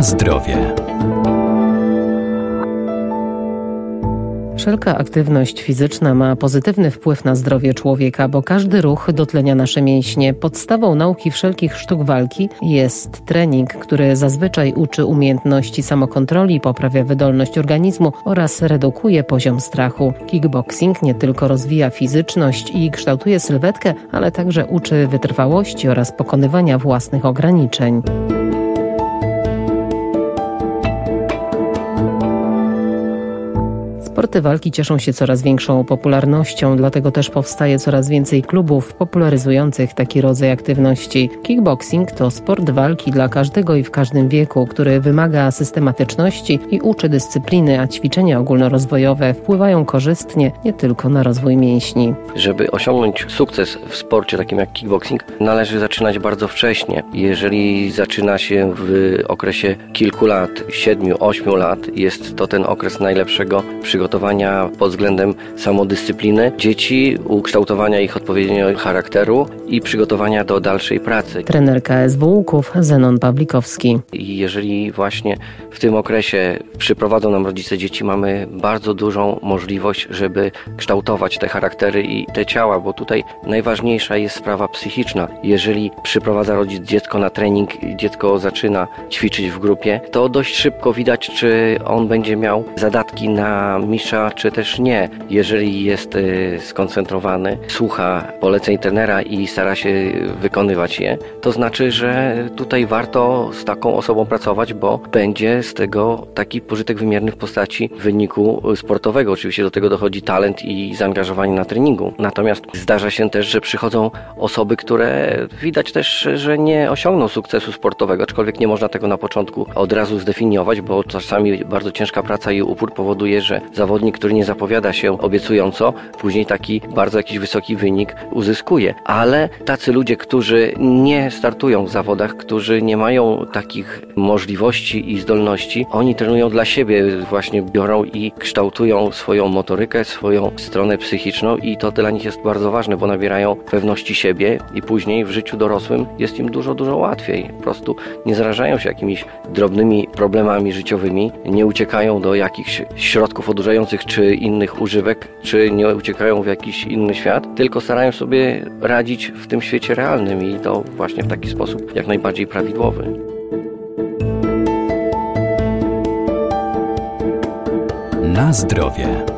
Zdrowie. Wszelka aktywność fizyczna ma pozytywny wpływ na zdrowie człowieka, bo każdy ruch dotlenia nasze mięśnie. Podstawą nauki wszelkich sztuk walki jest trening, który zazwyczaj uczy umiejętności samokontroli, poprawia wydolność organizmu oraz redukuje poziom strachu. Kickboxing nie tylko rozwija fizyczność i kształtuje sylwetkę, ale także uczy wytrwałości oraz pokonywania własnych ograniczeń. Sporty walki cieszą się coraz większą popularnością, dlatego też powstaje coraz więcej klubów popularyzujących taki rodzaj aktywności. Kickboxing to sport walki dla każdego i w każdym wieku, który wymaga systematyczności i uczy dyscypliny, a ćwiczenia ogólnorozwojowe wpływają korzystnie nie tylko na rozwój mięśni. Żeby osiągnąć sukces w sporcie takim jak kickboxing, należy zaczynać bardzo wcześnie. Jeżeli zaczyna się w okresie kilku lat, siedmiu, ośmiu lat, jest to ten okres najlepszego przygotowania przygotowania pod względem samodyscypliny dzieci, ukształtowania ich odpowiedniego charakteru i przygotowania do dalszej pracy. Trener KSW Łuków Zenon Pawlikowski. I jeżeli właśnie w tym okresie przyprowadzą nam rodzice dzieci, mamy bardzo dużą możliwość, żeby kształtować te charaktery i te ciała, bo tutaj najważniejsza jest sprawa psychiczna. Jeżeli przyprowadza rodzic dziecko na trening, dziecko zaczyna ćwiczyć w grupie, to dość szybko widać, czy on będzie miał zadatki na czy też nie. Jeżeli jest y, skoncentrowany, słucha poleceń trenera i stara się wykonywać je, to znaczy, że tutaj warto z taką osobą pracować, bo będzie z tego taki pożytek wymierny w postaci wyniku sportowego. Oczywiście do tego dochodzi talent i zaangażowanie na treningu. Natomiast zdarza się też, że przychodzą osoby, które widać też, że nie osiągną sukcesu sportowego, aczkolwiek nie można tego na początku od razu zdefiniować, bo czasami bardzo ciężka praca i upór powoduje, że zawodnik, który nie zapowiada się obiecująco, później taki bardzo jakiś wysoki wynik uzyskuje. Ale tacy ludzie, którzy nie startują w zawodach, którzy nie mają takich możliwości i zdolności, oni trenują dla siebie, właśnie biorą i kształtują swoją motorykę, swoją stronę psychiczną i to dla nich jest bardzo ważne, bo nabierają pewności siebie i później w życiu dorosłym jest im dużo, dużo łatwiej. Po prostu nie zarażają się jakimiś drobnymi problemami życiowymi, nie uciekają do jakichś środków odurzających czy innych używek, czy nie uciekają w jakiś inny świat, tylko starają sobie radzić w tym świecie realnym i to właśnie w taki sposób jak najbardziej prawidłowy. Na zdrowie.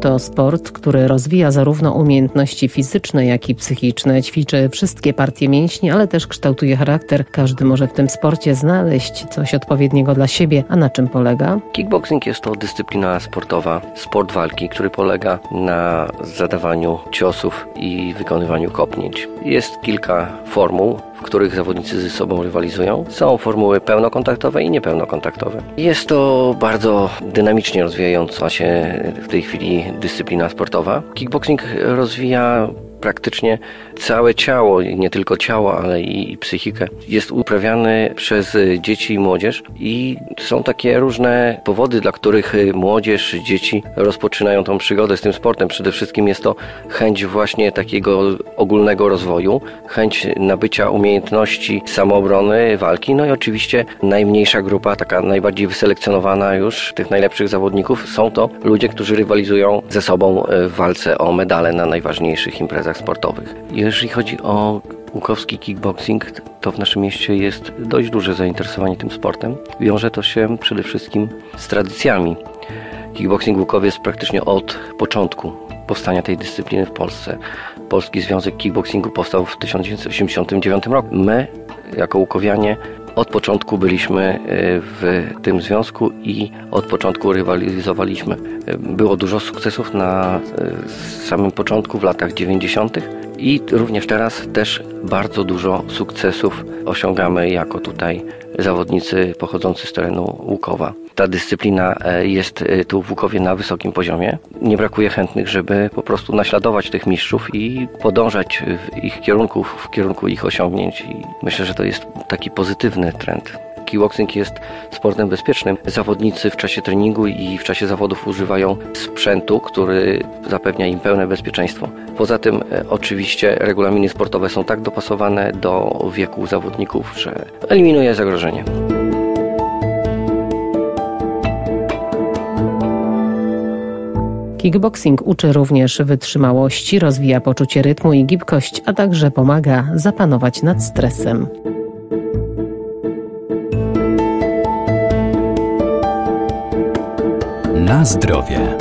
To sport, który rozwija zarówno umiejętności fizyczne, jak i psychiczne, ćwiczy wszystkie partie mięśni, ale też kształtuje charakter. Każdy może w tym sporcie znaleźć coś odpowiedniego dla siebie. A na czym polega? Kickboxing jest to dyscyplina sportowa, sport walki, który polega na zadawaniu ciosów i wykonywaniu kopnięć. Jest kilka formuł, których zawodnicy ze sobą rywalizują. Są formuły pełnokontaktowe i niepełnokontaktowe. Jest to bardzo dynamicznie rozwijająca się w tej chwili dyscyplina sportowa. Kickboxing rozwija praktycznie całe ciało, nie tylko ciało, ale i, psychikę. Jest uprawiany przez dzieci i młodzież i są takie różne powody, dla których młodzież, dzieci rozpoczynają tą przygodę z tym sportem. Przede wszystkim jest to chęć właśnie takiego ogólnego rozwoju, chęć nabycia umiejętności samoobrony, walki, no i oczywiście najmniejsza grupa, taka najbardziej wyselekcjonowana już tych najlepszych zawodników są to ludzie, którzy rywalizują ze sobą w walce o medale na najważniejszych imprezach sportowych. Jeżeli chodzi o Łukowski kickboxing, to w naszym mieście jest dość duże zainteresowanie tym sportem. Wiąże to się przede wszystkim z tradycjami. Kickboxing Łukowiec praktycznie od początku powstania tej dyscypliny w Polsce. Polski Związek Kickboxingu powstał w 1989 roku. My, jako Łukowianie, od początku byliśmy e, w tym związku i od początku rywalizowaliśmy. E, było dużo sukcesów na e, samym początku, w latach 90. i również teraz też bardzo dużo sukcesów osiągamy jako tutaj zawodnicy pochodzący z terenu Łukowa. Ta dyscyplina e, jest e, tu w Łukowie na wysokim poziomie. Nie brakuje chętnych, żeby po prostu naśladować tych mistrzów i podążać w ich kierunku, w kierunku ich osiągnięć i myślę, że to jest taki pozytywny trend. Kickboxing jest sportem bezpiecznym. Zawodnicy w czasie treningu i w czasie zawodów używają sprzętu, który zapewnia im pełne bezpieczeństwo. Poza tym e, oczywiście regulaminy sportowe są tak dopasowane do wieku zawodników, że eliminuje zagrożenie. Kickboxing uczy również wytrzymałości, rozwija poczucie rytmu i gibkość, a także pomaga zapanować nad stresem. Na zdrowie.